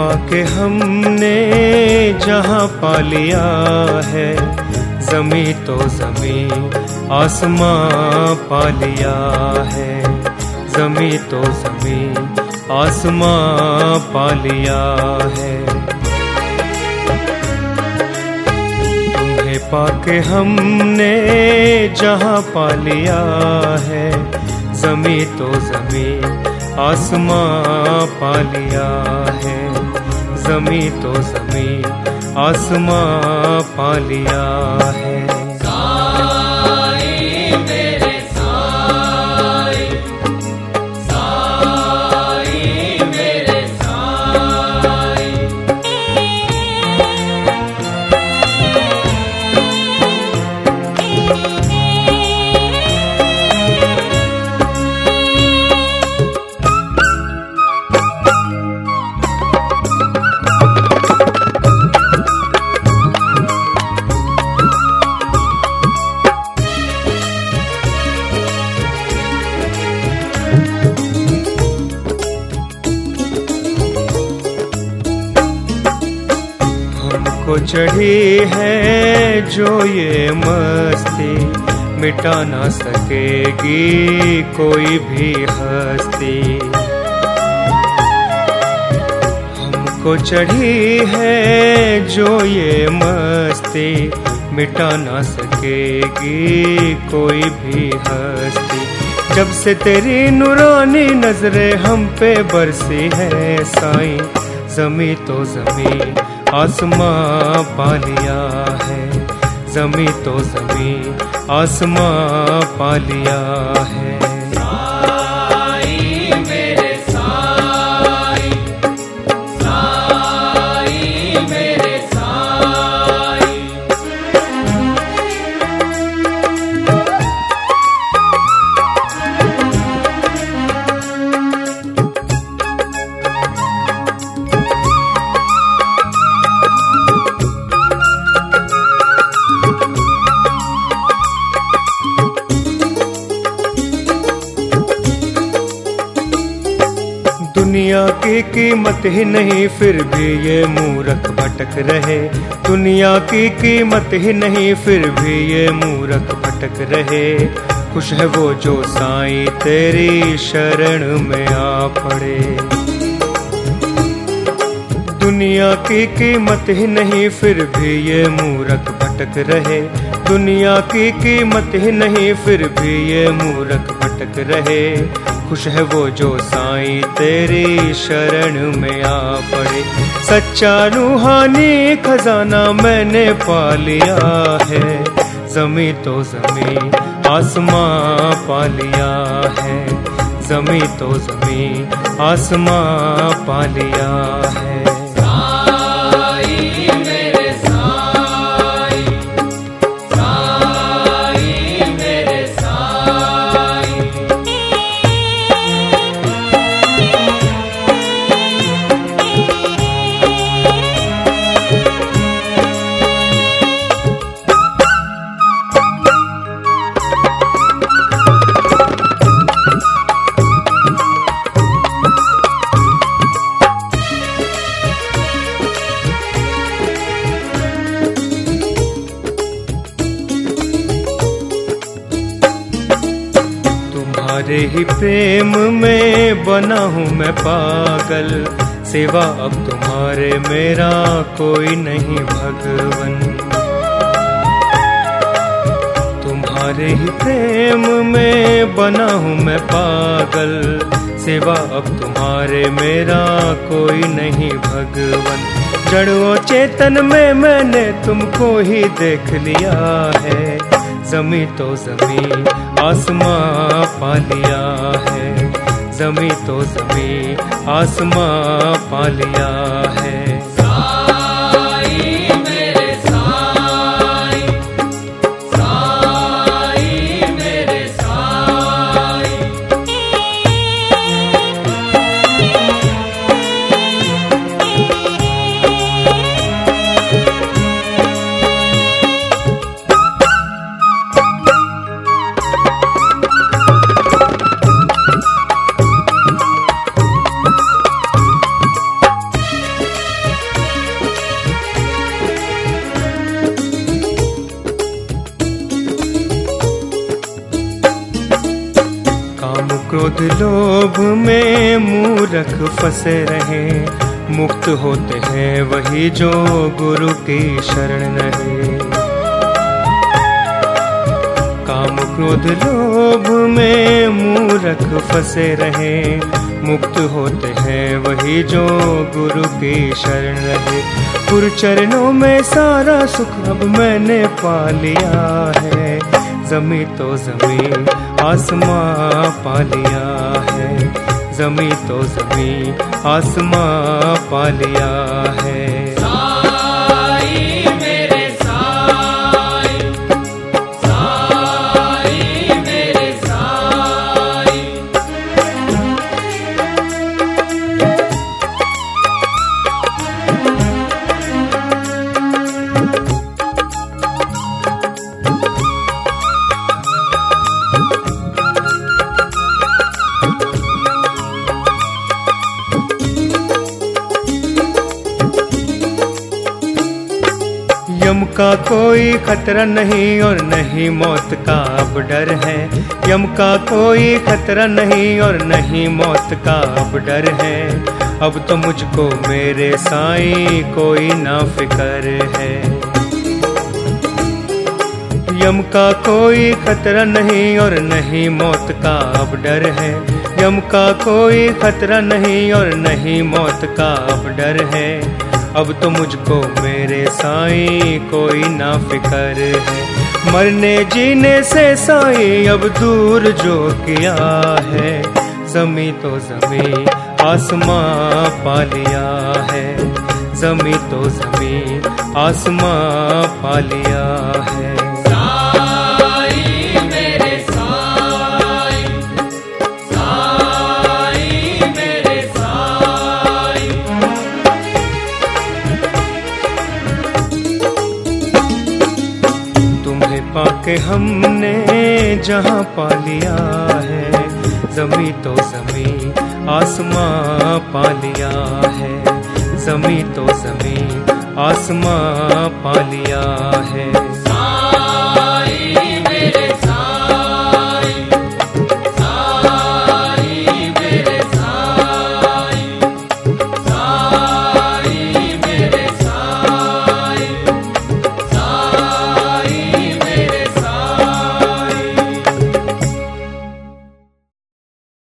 पाके हमने जहाँ पा लिया है। जमी तो जमी आसमां पा लिया है। जमी तो जमी आसमां पा लिया है। पाके हमने जहाँ पा लिया है। जमी तो जमी आसमां पा लिया है। जमी तो जमी आसमां पा लिया है। हमको चढ़ी है जो ये मस्ती मिटा ना सकेगी कोई भी हस्ती। हमको चढ़ी है जो ये मस्ती मिटा ना सकेगी कोई भी हस्ती। जब से तेरी नूरानी नज़रें हम पे बरसी है साईं, जमी तो जमी आसमां पा लिया है। जमी तो जमी आसमां पा लिया है। की कीमत ही नहीं, फिर भी ये मूरख भटक रहे। दुनिया की कीमत ही नहीं, फिर भी ये मूरख भटक रहे। खुश है वो जो साईं तेरी शरण में आ पड़े। दुनिया की कीमत ही नहीं, फिर भी ये मूरख भटक रहे। दुनिया की कीमत ही नहीं, फिर भी ये मूरख भटक रहे। खुश है वो जो साईं तेरी शरण में आ पड़े। सच्चा रूहानी खजाना मैंने पा लिया है। जमी तो जमी आसमां पा लिया है। जमी तो जमी आसमां पा लिया है। ही प्रेम में बना हूँ मैं पागल। सेवा अब तुम्हारे मेरा कोई नहीं भगवन। तुम्हारे ही प्रेम में बना हूँ मैं पागल। सेवा अब तुम्हारे मेरा कोई नहीं भगवन। जड़ों चेतन में मैंने तुमको ही देख लिया है। जमी तो जमी आसमां पा लिया है जमी तो जमी आसमां पा लिया है। लोभ में मूरख फंसे रहे, मुक्त होते हैं वही जो गुरु की शरण रहे। काम क्रोध लोभ में मूरख फंसे रहे, मुक्त होते हैं वही जो गुरु की शरण रहे। गुरु चरणों में सारा सुख अब मैंने पा लिया जमी तो जमी आसमां पालिया है। जमी तो जमी आसमां पालिया है। कोई खतरा नहीं और नहीं मौत का अब डर है। यम का कोई खतरा नहीं और नहीं मौत का अब डर है। अब तो मुझको मेरे साई कोई ना फिकर है। यम का कोई खतरा नहीं और नहीं मौत का अब डर है। यम का कोई खतरा नहीं और नहीं मौत का अब डर है। अब तो मुझको मेरे साई, कोई ना फिकर है। मरने जीने से साई, अब दूर जो किया है। जमी तो जमी, आसमां पा लिया है। जमी तो जमी, आसमां पा लिया है। हमने जहाँ पा लिया है जमी तो जमी आसमां पा लिया है। जमी तो जमी आसमां पा लिया है।